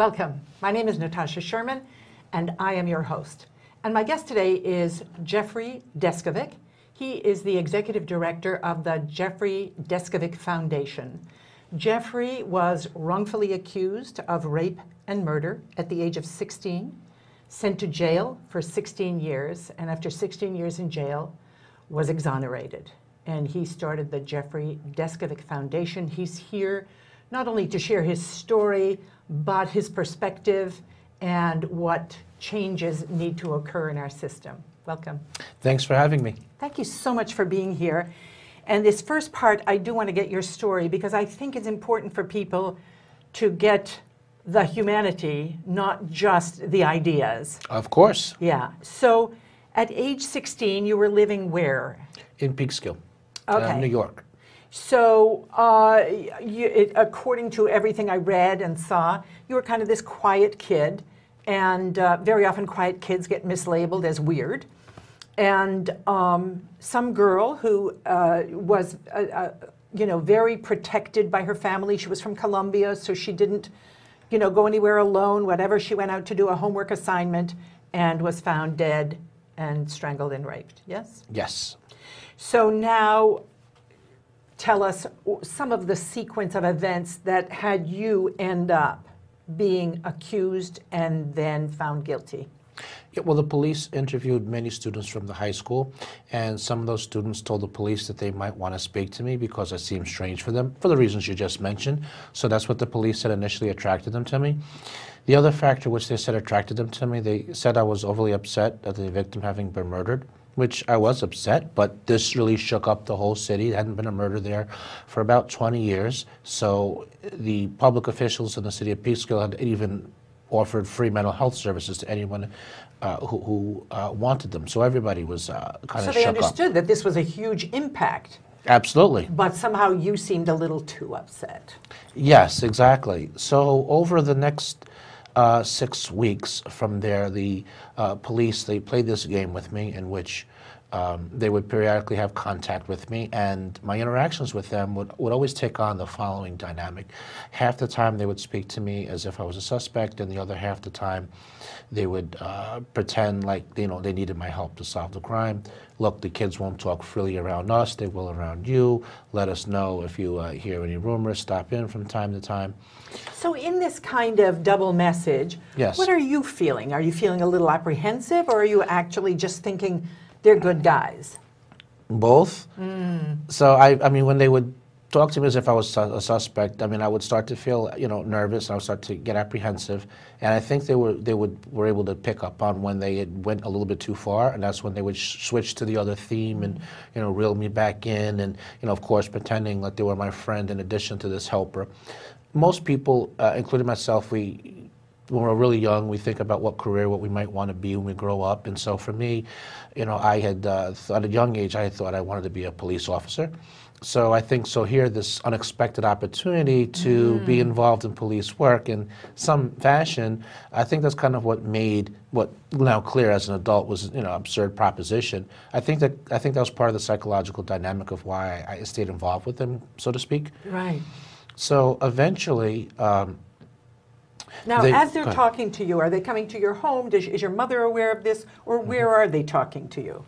Welcome. My name is Natasha Sherman, and I am your host. And my guest today is Jeffrey Deskovic. He is the executive director of the Jeffrey Deskovic Foundation. Jeffrey was wrongfully accused of rape and murder at the age of 16, sent to jail for 16 years, and after 16 years in jail, was exonerated. And he started the Jeffrey Deskovic Foundation. He's here not only to share his story, but his perspective and what changes need to occur in our system. Welcome. Thanks for having me. Thank you so much for being here. And this first part, I do want to get your story because I think it's important for people to get the humanity, not just the ideas. Of course. Yeah. So at age 16, you were living where? In Peekskill, uh, New York. So, uh, you, it, according to everything I read and saw, you were kind of this quiet kid, and uh, very often quiet kids get mislabeled as weird. And um, some girl who uh, was, uh, uh, you know, very protected by her family. She was from Colombia, so she didn't, you know, go anywhere alone. Whatever, she went out to do a homework assignment and was found dead and strangled and raped. Yes. Yes. So now tell us some of the sequence of events that had you end up being accused and then found guilty. Yeah, well, the police interviewed many students from the high school, and some of those students told the police that they might want to speak to me because I seemed strange for them, for the reasons you just mentioned. So that's what the police said initially attracted them to me. The other factor which they said attracted them to me, they said I was overly upset at the victim having been murdered, which I was upset, but this really shook up the whole city. There hadn't been a murder there for about 20 years. So the public officials in the city of Peekskill had even offered free mental health services to anyone uh, who, who uh, wanted them. So everybody was uh, kind So of So they shook understood that this was a huge impact. Absolutely. but somehow you seemed a little too upset. Yes, exactly. So over the next uh, six weeks from there, the uh, police they played this game with me in which um, they would periodically have contact with me, and my interactions with them would, would always take on the following dynamic. Half the time they would speak to me as if I was a suspect, and the other half the time they would uh, pretend like you know they needed my help to solve the crime. Look, the kids won't talk freely around us; they will around you. Let us know if you uh, hear any rumors. Stop in from time to time. So, in this kind of double message, Yes. what are you feeling? Are you feeling a little apprehensive, or are you actually just thinking they're good guys? Both. So I, I mean, when they would talk to me as if I was su- a suspect, I mean, I would start to feel, you know, nervous, and I would start to get apprehensive, and I think they were they would were able to pick up on when they had went a little bit too far, and that's when they would sh- switch to the other theme and, you know, reel me back in, and you know, of course, pretending like they were my friend in addition to this helper. Most people, uh, including myself, we when we're really young, we think about what career, what we might want to be when we grow up. And so for me, you know, I had uh, at a young age, I thought I wanted to be a police officer. So I think so here, this unexpected opportunity to be involved in police work in some fashion, I think that's kind of what made what now clear as an adult was, you know, absurd proposition. I think that I think that was part of the psychological dynamic of why I, I stayed involved with them, so to speak. Right. So eventually, um, Now, They- as they're talking to you, are they coming to your home? Does, is your mother aware of this, or where Mm-hmm. are they talking to you?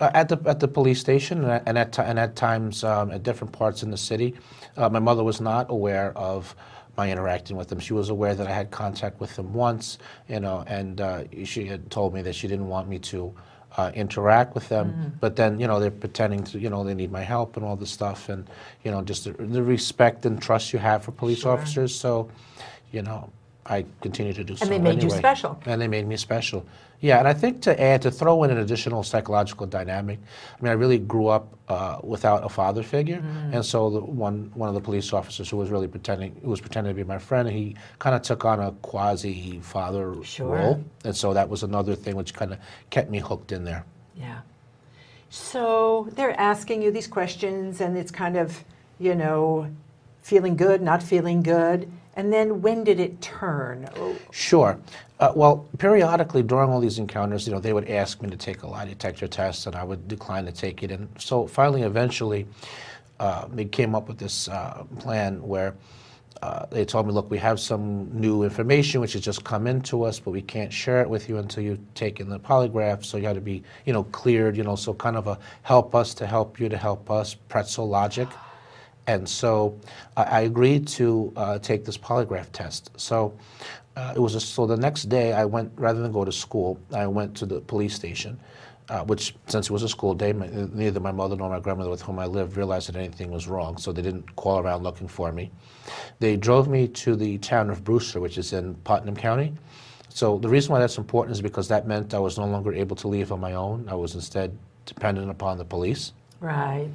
Uh, at the at the police station and at and at, and at times um, at different parts in the city. Uh, my mother was not aware of my interacting with them. She was aware that I had contact with them once, you know, and uh, she had told me that she didn't want me to uh, interact with them. But then, you know, they're pretending to, you know, they need my help and all this stuff, and you know, just the, the respect and trust you have for police Sure. officers. So, you know. I continue to do so. And they made you special. And they made me special. Yeah, and I think to add, to throw in an additional psychological dynamic, I mean, I really grew up uh, without a father figure, Mm. and so the one one of the police officers who was really pretending, who was pretending to be my friend, he kind of took on a quasi father Sure. role, and so that was another thing which kind of kept me hooked in there. Yeah. So they're asking you these questions, and it's kind of, you know, feeling good, not feeling good. And then when did it turn? Sure. Uh, well, periodically during all these encounters, you know, they would ask me to take a lie detector test, and I would decline to take it. And so finally, eventually, uh, they came up with this uh, plan where uh, they told me, look, we have some new information which has just come into us, but we can't share it with you until you've taken the polygraph. So you had to be, you know, cleared, you know, so kind of a help us to help you to help us, pretzel logic. And so I, agreed to uh, take this polygraph test. So uh, it was a, so the next day I went rather than go to school, I went to the police station uh, which since it was a school day, my, neither my mother nor my grandmother with whom I lived realized that anything was wrong, so they didn't call around looking for me. They drove me to the town of Brewster, which is in Putnam County. So the reason why that's important is because that meant I was no longer able to leave on my own. I was instead dependent upon the police. Right.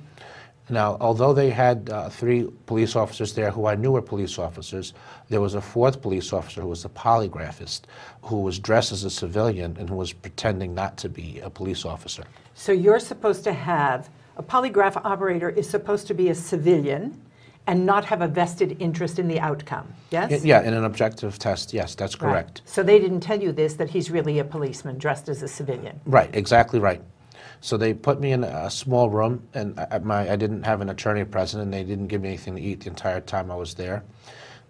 Now, although they had uh, three police officers there who I knew were police officers, there was a fourth police officer who was a polygraphist who was dressed as a civilian and who was pretending not to be a police officer. So you're supposed to have a polygraph operator is supposed to be a civilian and not have a vested interest in the outcome. Yes? Yeah, in an objective test, yes, that's Right. correct. So they didn't tell you this that he's really a policeman dressed as a civilian. Right, exactly right. So they put me in a small room, and I, my, I didn't have an attorney present, and they didn't give me anything to eat the entire time I was there.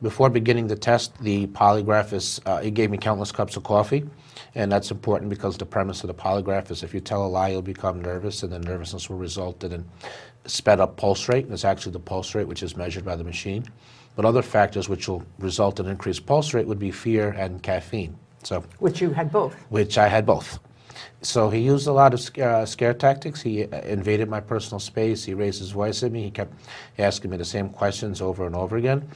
Before beginning the test, the polygraphist, uh, he gave me countless cups of coffee, and that's important because the premise of the polygraph is if you tell a lie, you'll become nervous, and the nervousness will result in a sped up pulse rate, and it's actually the pulse rate which is measured by the machine. But other factors which will result in increased pulse rate would be fear and caffeine. So Which you had both. which I had both. So he used a lot of uh, scare tactics. He uh, invaded my personal space. He raised his voice at me. He kept asking me the same questions over and over again,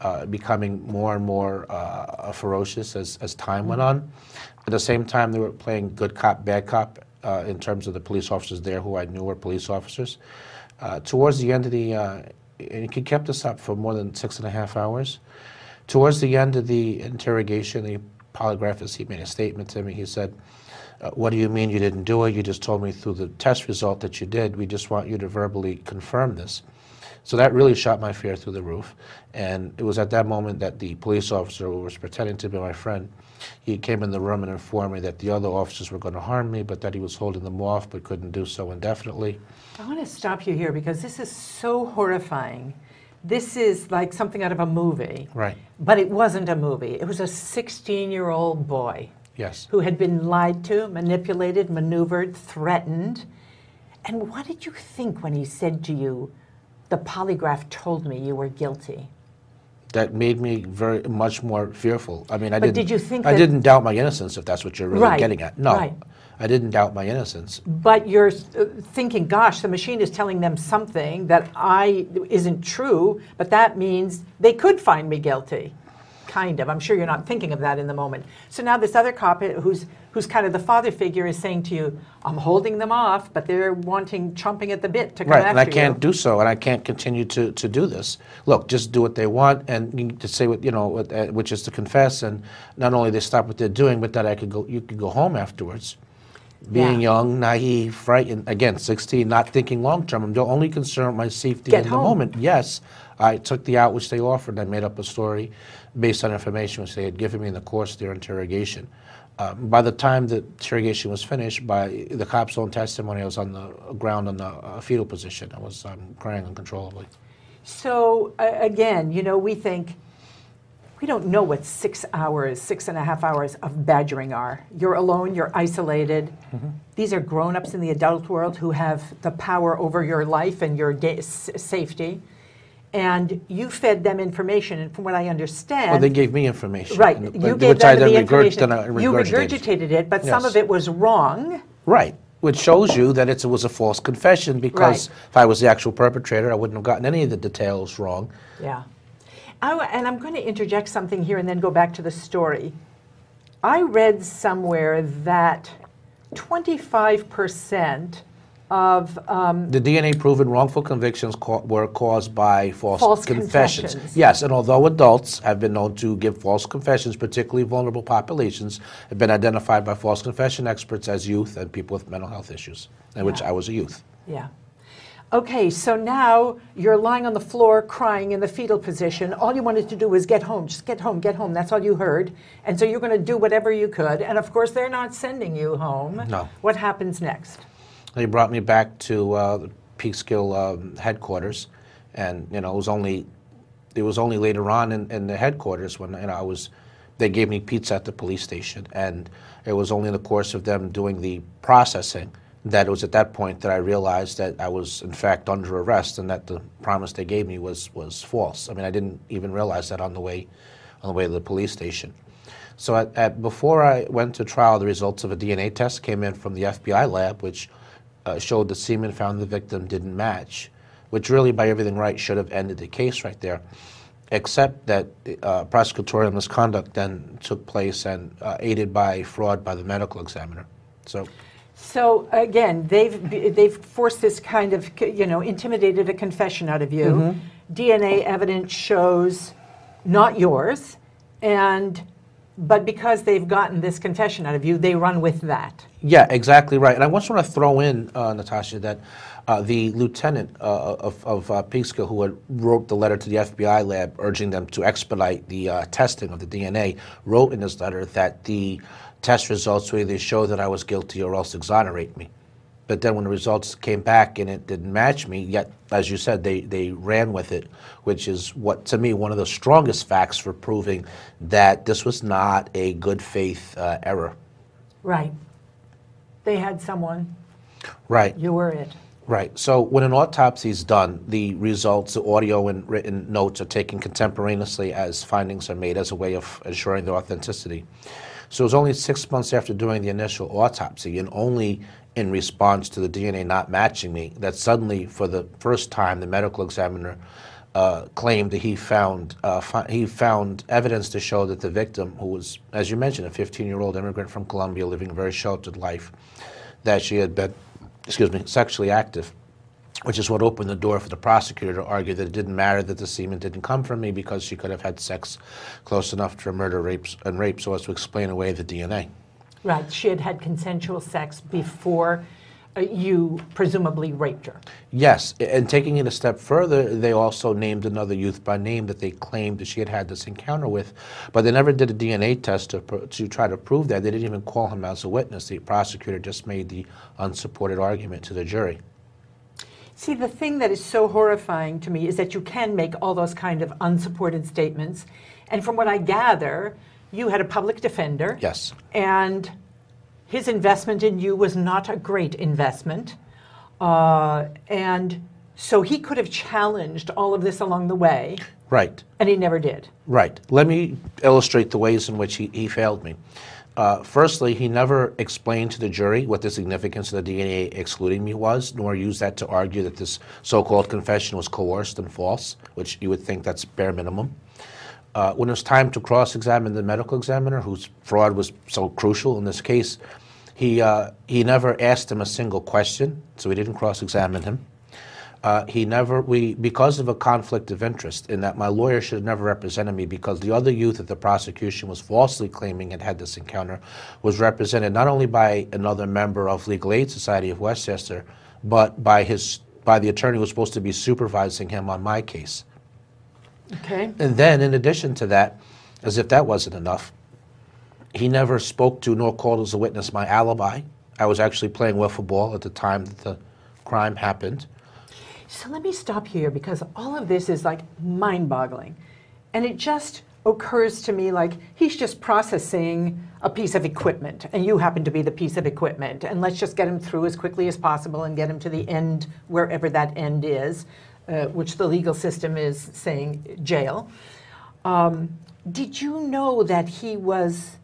uh, becoming more and more uh, ferocious as, as time went on. At the same time, they were playing good cop, bad cop uh, in terms of the police officers there who I knew were police officers. Uh, towards the end of the, he kept us up for more than six and a half hours. Towards the end of the interrogation, the polygraphist, he made a statement to me. He said, uh, what do you mean you didn't do it? You just told me through the test result that you did. We just want you to verbally confirm this. So that really shot my fear through the roof. And it was at that moment that the police officer who was pretending to be my friend, he came in the room and informed me that the other officers were going to harm me, but that he was holding them off, but couldn't do so indefinitely. I want to stop you here because this is so horrifying. This is like something out of a movie. Right. But it wasn't a movie. It was a 16 year old boy Yes. who had been lied to, manipulated, maneuvered, threatened. And what did you think when he said to you, the polygraph told me you were guilty? That made me very much more fearful. I mean, I But didn't. did you think I didn't doubt my innocence, if that's what you're really Right, getting at. No, right. I didn't doubt my innocence. But you're uh, thinking, gosh, the machine is telling them something that I isn't true, but that means they could find me guilty. Kind of. I'm sure you're not thinking of that in the moment. So now this other cop uh, who's who's kind of the father figure is saying to you, I'm holding them off, but they're wanting chomping at the bit to come Right, after and I you. can't do so, and I can't continue to, to do this. Look, just do what they want, and you need to say what you know, what, uh, which is to confess, and not only they stop what they're doing, but that I could go, you could go home afterwards. Being Yeah. young, naive, frightened, again, 16, not thinking long term. I'm the only concerned with my safety Get in home. the moment. Yes, I took the out which they offered. I made up a story based on information which they had given me in the course of their interrogation. Um, by the time the interrogation was finished, by the cop's own testimony, I was on the ground on the uh, fetal position. I was um, crying uncontrollably. So uh, again, you know, we think we don't know what six hours, six and a half hours of badgering are. You're alone, you're isolated. Mm-hmm. These are grown ups in the adult world who have the power over your life and your safety. And you fed them information, and from what I understand, Well, they gave me information. right, you gave them the information. then you regurgitated. regurgitated it, but some of it was wrong. Right, which shows you that it was a false confession because Right. if I was the actual perpetrator, I wouldn't have gotten any of the details wrong. Yeah. I and I'm going to interject something here and then go back to the story. I read somewhere that 25% of, um, The DNA proven wrongful convictions ca- were caused by false, False confessions. confessions. Yes, and although adults have been known to give false confessions, particularly vulnerable populations, have been identified by false confession experts as youth and people with mental health issues, in which I was a youth. yeah. Okay, so now you're lying on the floor crying in the fetal position. All you wanted to do was get home, just get home, get home. That's all you heard. And so you're going to do whatever you could. And of course, they're not sending you home. No. What happens next? They brought me back to uh, Peekskill um, headquarters, and you know it was only it was only later on in, in the headquarters when you know, I was, they gave me pizza at the police station, and it was only in the course of them doing the processing that it was at that point that I realized that I was in fact under arrest and that the promise they gave me was was false. I mean, I didn't even realize that on the way on the way to the police station. So at, at, before I went to trial, the results of a DNA test came in from the FBI lab, which uh, showed the semen found the victim didn't match, which really, by everything right, should have ended the case right there, except that uh, prosecutorial misconduct then took place and uh, aided by fraud by the medical examiner. So. So again, they've they've forced this kind of you know intimidated a confession out of you. Mm-hmm. DNA evidence shows not yours, and but because they've gotten this confession out of you, they run with that. Yeah, exactly right. And I just want to throw in, uh, Natasha, that uh, the lieutenant uh, of, of uh, who had wrote the letter to the FBI lab urging them to expedite the uh, testing of the DNA, wrote in his letter that the test results would either show that I was guilty or else exonerate me. But then when the results came back and it didn't match me, yet, as you said, they, they ran with it, which is what, to me, one of the strongest facts for proving that this was not a good faith uh, error. Right. They had someone. Right. You were it. Right. So when an autopsy is done, the results, the audio and written notes are taken contemporaneously as findings are made as a way of ensuring their authenticity. So it was only six months after doing the initial autopsy and only in response to the DNA not matching me that suddenly, for the first time, the medical examiner uh, claimed that he found uh, he found evidence to show that the victim, who was, as you mentioned, a 15-year-old immigrant from Colombia living a very sheltered life, that she had been, excuse me, sexually active, which is what opened the door for the prosecutor to argue that it didn't matter that the semen didn't come from me because she could have had sex close enough to murder, rapes, and rape, so as to explain away the DNA. Right. She had had consensual sex before Uh, you presumably raped her. Yes, and taking it a step further, they also named another youth by name that they claimed that she had had this encounter with, but they never did a DNA test to, to try to prove that. They didn't even call him as a witness. The prosecutor just made the unsupported argument to the jury. See, the thing that is so horrifying to me is that you can make all those kind of unsupported statements. And from what I gather, you had a public defender. Yes. And his investment in you was not a great investment. Uh, and so he could have challenged all of this along the way. Right. And he never did. Right. Let me illustrate the ways in which he, he failed me. Uh, firstly, he never explained to the jury what the significance of the DNA excluding me was, nor used that to argue that this so called confession was coerced and false, which you would think that's bare minimum. Uh, when it was time to cross-examine the medical examiner, whose fraud was so crucial in this case, he, uh, he never asked him a single question, so we didn't cross-examine him. Uh, he never, we, because of a conflict of interest, in that my lawyer should have never represented me because the other youth that the prosecution was falsely claiming had had this encounter was represented not only by another member of Legal Aid Society of Westchester, but by his, by the attorney who was supposed to be supervising him on my case. Okay. And then, in addition to that, as if that wasn't enough, he never spoke to nor called as a witness my alibi. I was actually playing wiffle ball at the time that the crime happened. So let me stop here because all of this is like mind boggling. And it just occurs to me like he's just processing a piece of equipment and you happen to be the piece of equipment and let's just get him through as quickly as possible and get him to the end wherever that end is uh, which the legal system is saying jail. Um, did you know that he was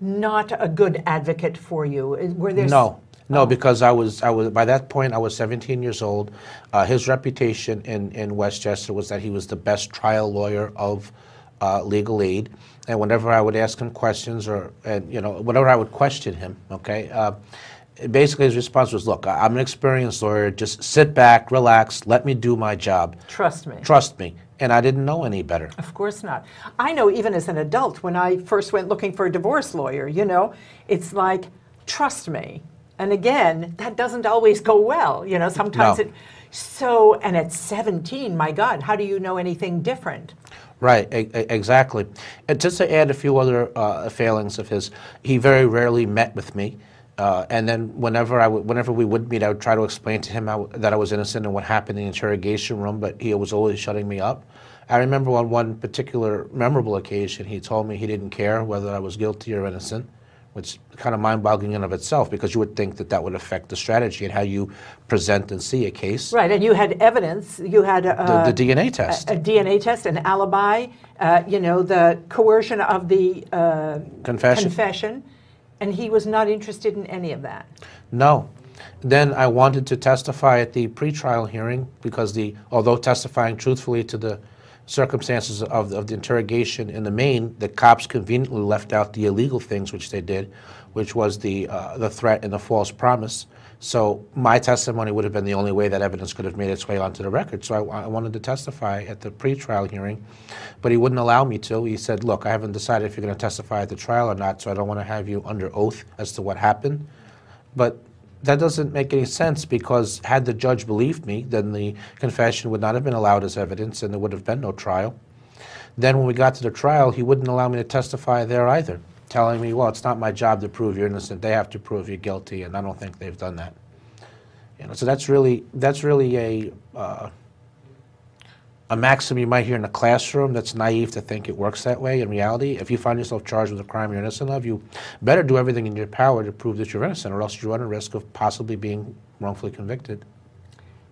not a good advocate for you? Were there no. No, oh. because I was, I was by that point I was 17 years old. Uh, his reputation in, in Westchester was that he was the best trial lawyer of uh, legal aid, and whenever I would ask him questions or and you know whenever I would question him, okay, uh, basically his response was, "Look, I'm an experienced lawyer. Just sit back, relax, let me do my job. Trust me. Trust me." And I didn't know any better. Of course not. I know even as an adult when I first went looking for a divorce lawyer, you know, it's like, "Trust me." And again, that doesn't always go well, you know, sometimes no. it so and at 17, my god, how do you know anything different? Right, exactly. And just to add a few other uh, failings of his, he very rarely met with me. Uh, and then whenever I w- whenever we would meet, I would try to explain to him how, that I was innocent and what happened in the interrogation room, but he was always shutting me up. I remember on one particular memorable occasion, he told me he didn't care whether I was guilty or innocent, which is kind of mind-boggling in of itself because you would think that that would affect the strategy and how you present and see a case. Right, and you had evidence. You had uh, The, the DNA test. a, a DNA test, an alibi, uh, you know, the coercion of the uh, Confession. confession, and he was not interested in any of that. No. Then I wanted to testify at the pretrial hearing because the, although testifying truthfully to the circumstances of, of the interrogation in the main, the cops conveniently left out the illegal things which they did, which was the, uh, the threat and the false promise. So my testimony would have been the only way that evidence could have made its way onto the record. So I, I wanted to testify at the pretrial hearing, but he wouldn't allow me to. He said, "Look, I haven't decided if you're going to testify at the trial or not, so I don't want to have you under oath as to what happened." But that doesn't make any sense because had the judge believed me, then the confession would not have been allowed as evidence and there would have been no trial. Then when we got to the trial, he wouldn't allow me to testify there either, telling me, well, it's not my job to prove you're innocent. They have to prove you're guilty, and I don't think they've done that. You know, so that's really that's really a uh, a maxim you might hear in a classroom that's naive to think it works that way in reality. If you find yourself charged with a crime you're innocent of, you better do everything in your power to prove that you're innocent, or else you run a risk of possibly being wrongfully convicted.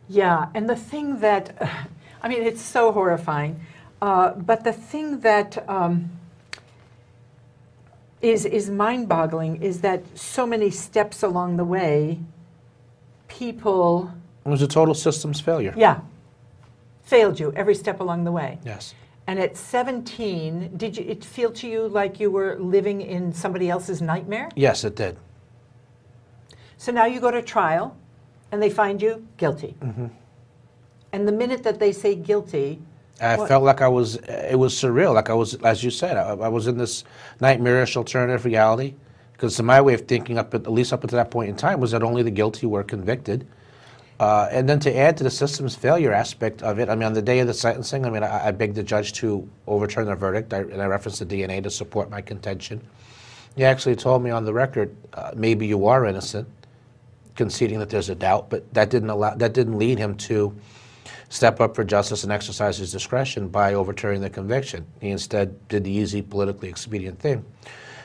Yeah, and the thing that, I mean, it's so horrifying, uh, but the thing that um, is is mind-boggling is that so many steps along the way, people, It was a total systems failure. yeah, failed you every step along the way. Yes. And at 17, did you, it feel to you like you were living in somebody else's nightmare? Yes, it did. So now you go to trial and they find you guilty. Mm-hmm. And the minute that they say guilty, I What- felt like I was, it was surreal. Like I was, as you said, I, I was in this nightmarish alternative reality. Because my way of thinking, up at, at least up until that point in time, was that only the guilty were convicted. Uh, and then to add to the system's failure aspect of it, I mean, on the day of the sentencing, I mean, I, I begged the judge to overturn the verdict, I, and I referenced the DNA to support my contention. He actually told me on the record, uh, maybe you are innocent, conceding that there's a doubt, but that didn't allow, that didn't lead him to step up for justice and exercise his discretion by overturning the conviction. He instead did the easy, politically expedient thing,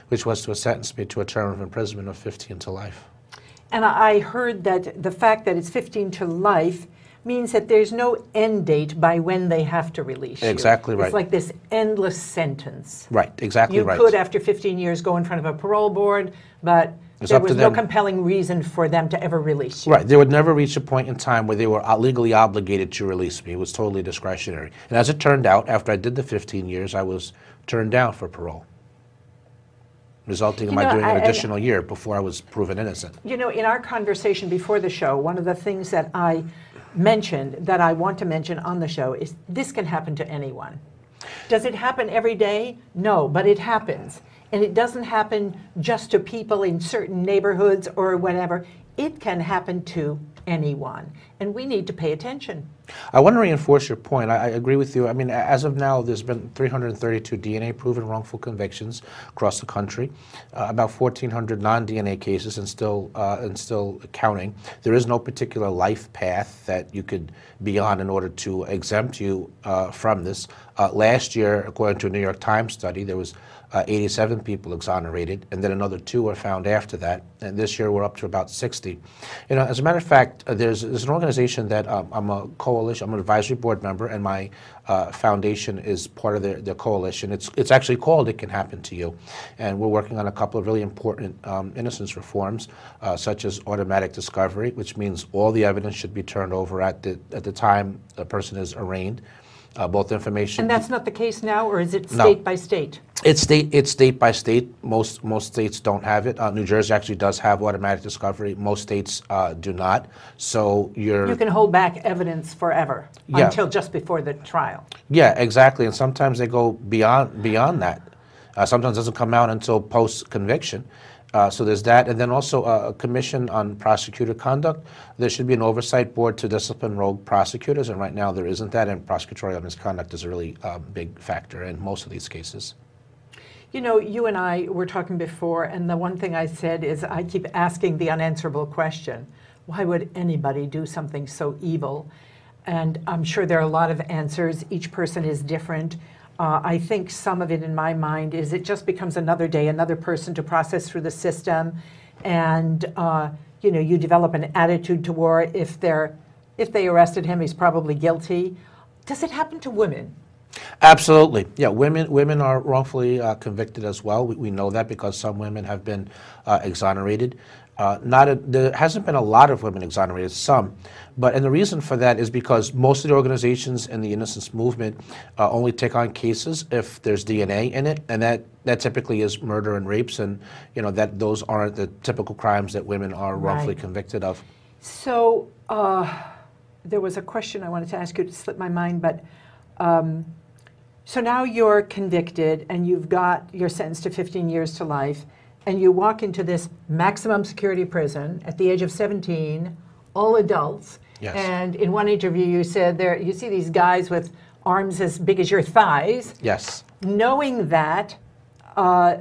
which was to sentence me to a term of imprisonment of 15 to life. and I heard that the fact that it's 15 to life means that there's no end date by when they have to release you. Exactly right. It's like this endless sentence. Right, exactly You right. could, after 15 years, go in front of a parole board, but It's there was no compelling reason for them to ever release you. Right, they would never reach a point in time where they were legally obligated to release me. It was totally discretionary. And as it turned out, after I did the 15 years, I was turned down for parole, resulting in You my know, doing an I- I- additional year before I was proven innocent. You know, in our conversation before the show, one of the things that I mentioned that I want to mention on the show is this can happen to anyone. Does it happen every day? No, but it happens. And it doesn't happen just to people in certain neighborhoods or whatever. It can happen to anyone. And we need to pay attention. I want to reinforce your point. I, I agree with you. I mean, as of now, there's been 332 DNA proven wrongful convictions across the country, uh, about 1,400 non-DNA cases, and still uh, and still counting. There is no particular life path that you could be on in order to exempt you uh, from this. Uh, last year, according to a New York Times study, there was uh, 87 people exonerated, and then another two were found after that. And this year we're up to about 60. You know, as a matter of fact, uh, there's, there's an organization that um, I'm a coalition, I'm an advisory board member, and my uh, foundation is part of their, their coalition. It's, it's actually called It Can Happen to You. And we're working on a couple of really important um, innocence reforms, uh, such as automatic discovery, which means all the evidence should be turned over at the, at the time a person is arraigned. Uh, both information. And that's not the case now, or is it No. state by state? It's state, it's state by state. Most, most states don't have it. Uh, New Jersey actually does have automatic discovery. Most states uh, do not. So you're, You can hold back evidence forever Yeah. until just before the trial. yeah, exactly. And sometimes they go beyond, beyond that. Uh, sometimes it doesn't come out until post conviction. Uh, so there's that. And then also uh, a commission on prosecutor conduct. There should be an oversight board to discipline rogue prosecutors. And right now there isn't that. And prosecutorial misconduct is a really uh, big factor in most of these cases. You know, you and I were talking before, and the one thing I said is I keep asking the unanswerable question why would anybody do something so evil? and I'm sure there are a lot of answers. Each person is different. Uh, I think some of it in my mind is it just becomes another day, another person to process through the system, and uh, you know you develop an attitude toward if they're if they arrested him, he's probably guilty. Does it happen to women? Absolutely. Yeah, women women are wrongfully uh, convicted as well. We, we know that because some women have been uh, exonerated. Uh, not a, there hasn't been a lot of women exonerated, some, but and the reason for that is because most of the organizations in the innocence movement uh, only take on cases if there's DNA in it, and that that typically is murder and rapes, and you know that those aren't the typical crimes that women are wrongfully Right. convicted of. So uh, there was a question I wanted to ask you to slip my mind, but um, so now you're convicted and you've got you're sentenced to 15 years to life, and you walk into this maximum security prison at the age of 17, all adults. Yes. And in one interview, you said there you see these guys with arms as big as your thighs, Yes. knowing that uh,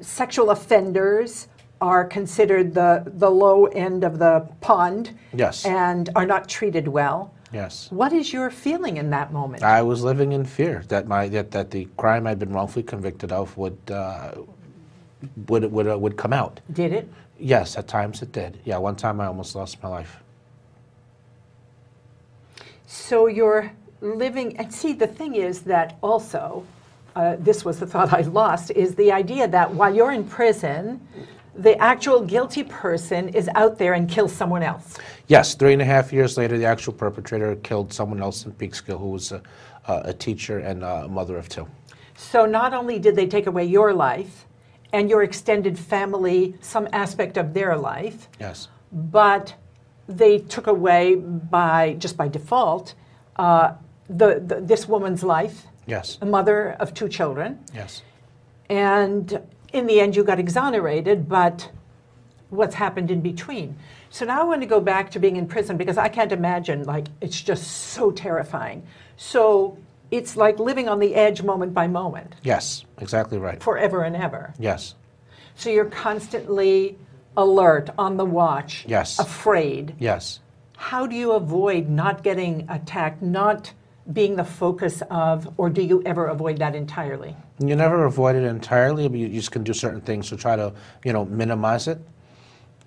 sexual offenders are considered the, the low end of the pond Yes. and are not treated well. Yes. What is your feeling in that moment? I was living in fear that my that, that the crime I'd been wrongfully convicted of would uh, would would uh, would come out. Did it? Yes, at times it did. Yeah, one time I almost lost my life. So you're living, and see, the thing is that also, uh, this was the thought I lost, is the idea that while you're in prison, the actual guilty person is out there and kills someone else. Yes, three and a half years later, the actual perpetrator killed someone else in Peekskill who was a, a a teacher and a mother of two. So not only did they take away your life and your extended family, some aspect of their life, Yes. but they took away by just by default uh, the, the this woman's life, Yes. a mother of two children, Yes. and in the end you got exonerated. But what's happened in between? So now I want to go back to being in prison because I can't imagine like it's just so terrifying. So it's like living on the edge moment by moment, Yes. Exactly right. forever and ever. Yes. So you're constantly alert, on the watch, Yes. afraid. Yes. How do you avoid not getting attacked, not being the focus of, or do you ever avoid that entirely? You never avoid it entirely, but you just can do certain things to try to, you know, minimize it.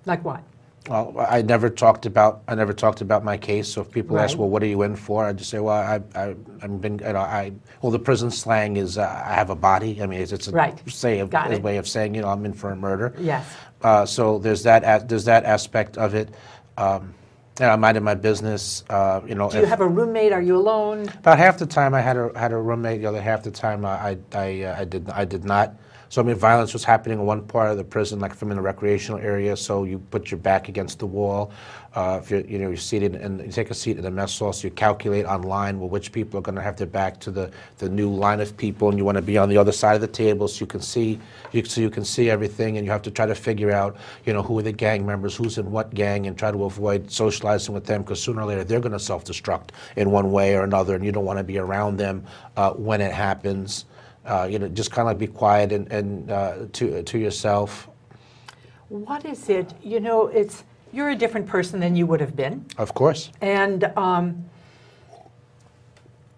Like what? Well, I never talked about I never talked about my case. So if people ask, "Well, what are you in for?" I just say, "Well, I I I've been you know I well the prison slang is uh, I have a body. I mean it's, it's a Right. say of, a way of saying you know I'm in for a murder. Yes. Uh, so there's that there's that aspect of it. Um, and I'm minding my business. Uh, you know, Do you if- have a roommate? Are you alone? about half the time I had a had a roommate. The other half the time I I I, uh, I did I did not. So I mean, violence was happening in one part of the prison, like if I'm in the recreational area. So you put your back against the wall. Uh, if you're you know you're seated and you take a seat in the mess hall, so you calculate online well which people are going to have their back to the the new line of people, and you want to be on the other side of the table so you can see you so you can see everything, and you have to try to figure out you know who are the gang members, who's in what gang, and try to avoid socializing with them because sooner or later they're going to self-destruct in one way or another, and you don't want to be around them uh, when it happens. Uh, you know, just kind of be quiet and, and uh, to to yourself. What is it? You know, it's you're a different person than you would have been. Of course. And um,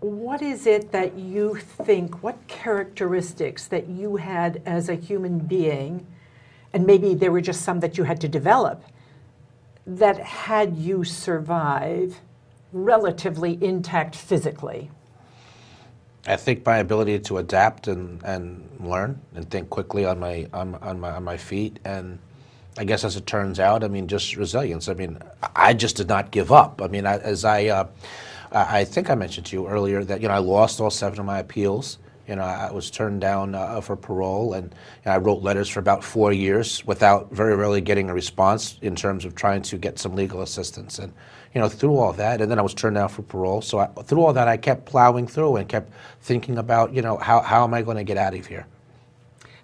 what is it that you think, what characteristics that you had as a human being, and maybe there were just some that you had to develop, that had you survive relatively intact physically? I think my ability to adapt and, and learn and think quickly on my on, on my on my feet and I guess as it turns out, I mean just resilience. I mean I just did not give up. I mean I, as I uh, I I think I mentioned to you earlier that you know I lost all seven of my appeals. You know I was turned down uh, for parole and I wrote letters for about four years without very rarely getting a response in terms of trying to get some legal assistance and you know, through all that, and then I was turned down for parole. So I, through all that, I kept plowing through and kept thinking about, you know, how, how am I going to get out of here?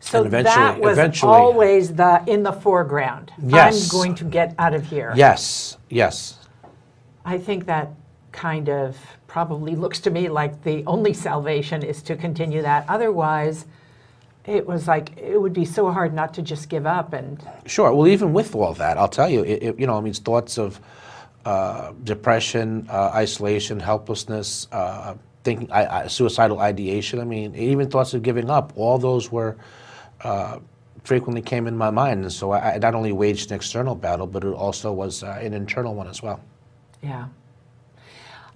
So eventually- that was eventually- always the in the foreground. Yes. I'm going to get out of here. Yes, yes, I think that kind of probably looks to me like the only salvation is to continue that. Otherwise, it was like it would be so hard not to just give up and sure. Well, even with all that, I'll tell you, it, it, you know, I mean, thoughts of, uh, depression, uh, isolation, helplessness, uh, thinking, I, I, suicidal ideation. I mean, even thoughts of giving up. All those were uh, frequently came in my mind, and so I, I not only waged an external battle, but it also was uh, an internal one as well. Yeah.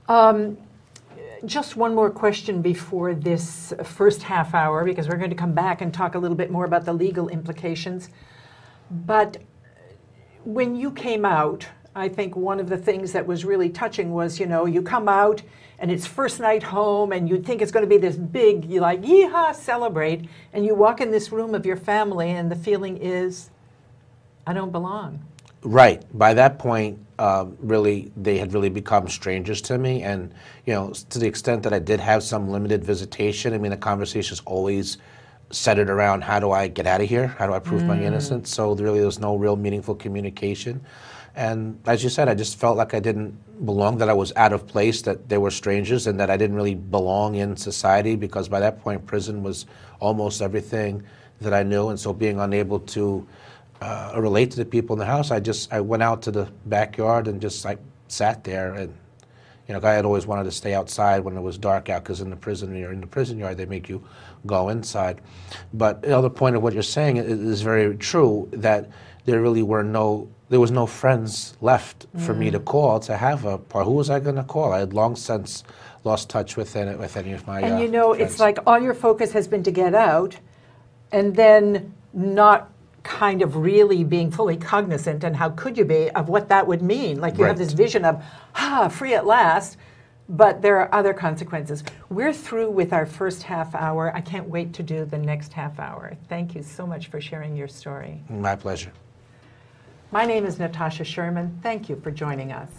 Um, just one more question before this first half hour, because we're going to come back and talk a little bit more about the legal implications. But when you came out, I think one of the things that was really touching was, you know, you come out and it's first night home and you think it's going to be this big, you like, yeehaw, celebrate. And you walk in this room of your family and the feeling is, I don't belong. Right. By that point, um, really, they had really become strangers to me. And, you know, to the extent that I did have some limited visitation, I mean, the conversations always centered around how do I get out of here? How do I prove my innocence? So really, there was no real meaningful communication. And as you said, I just felt like I didn't belong, that I was out of place, that they were strangers, and that I didn't really belong in society because by that point, prison was almost everything that I knew. And so being unable to uh, relate to the people in the house, I just I went out to the backyard and just like sat there and you know I had always wanted to stay outside when it was dark out because in the prison you're in the prison yard they make you go inside. But the other point of what you're saying is, is very true that there really were no there was no friends left for me to call to have a part. Who was I going to call? I had long since lost touch with any, with any of my. And uh, you know, friends. it's like all your focus has been to get out and then not kind of really being fully cognizant and how could you be of what that would mean? Like you have this vision of ah free at last but there are other consequences. We're through with our first half hour. I can't wait to do the next half hour. Thank you so much for sharing your story. My pleasure. my name is natasha sherman. Thank you for joining us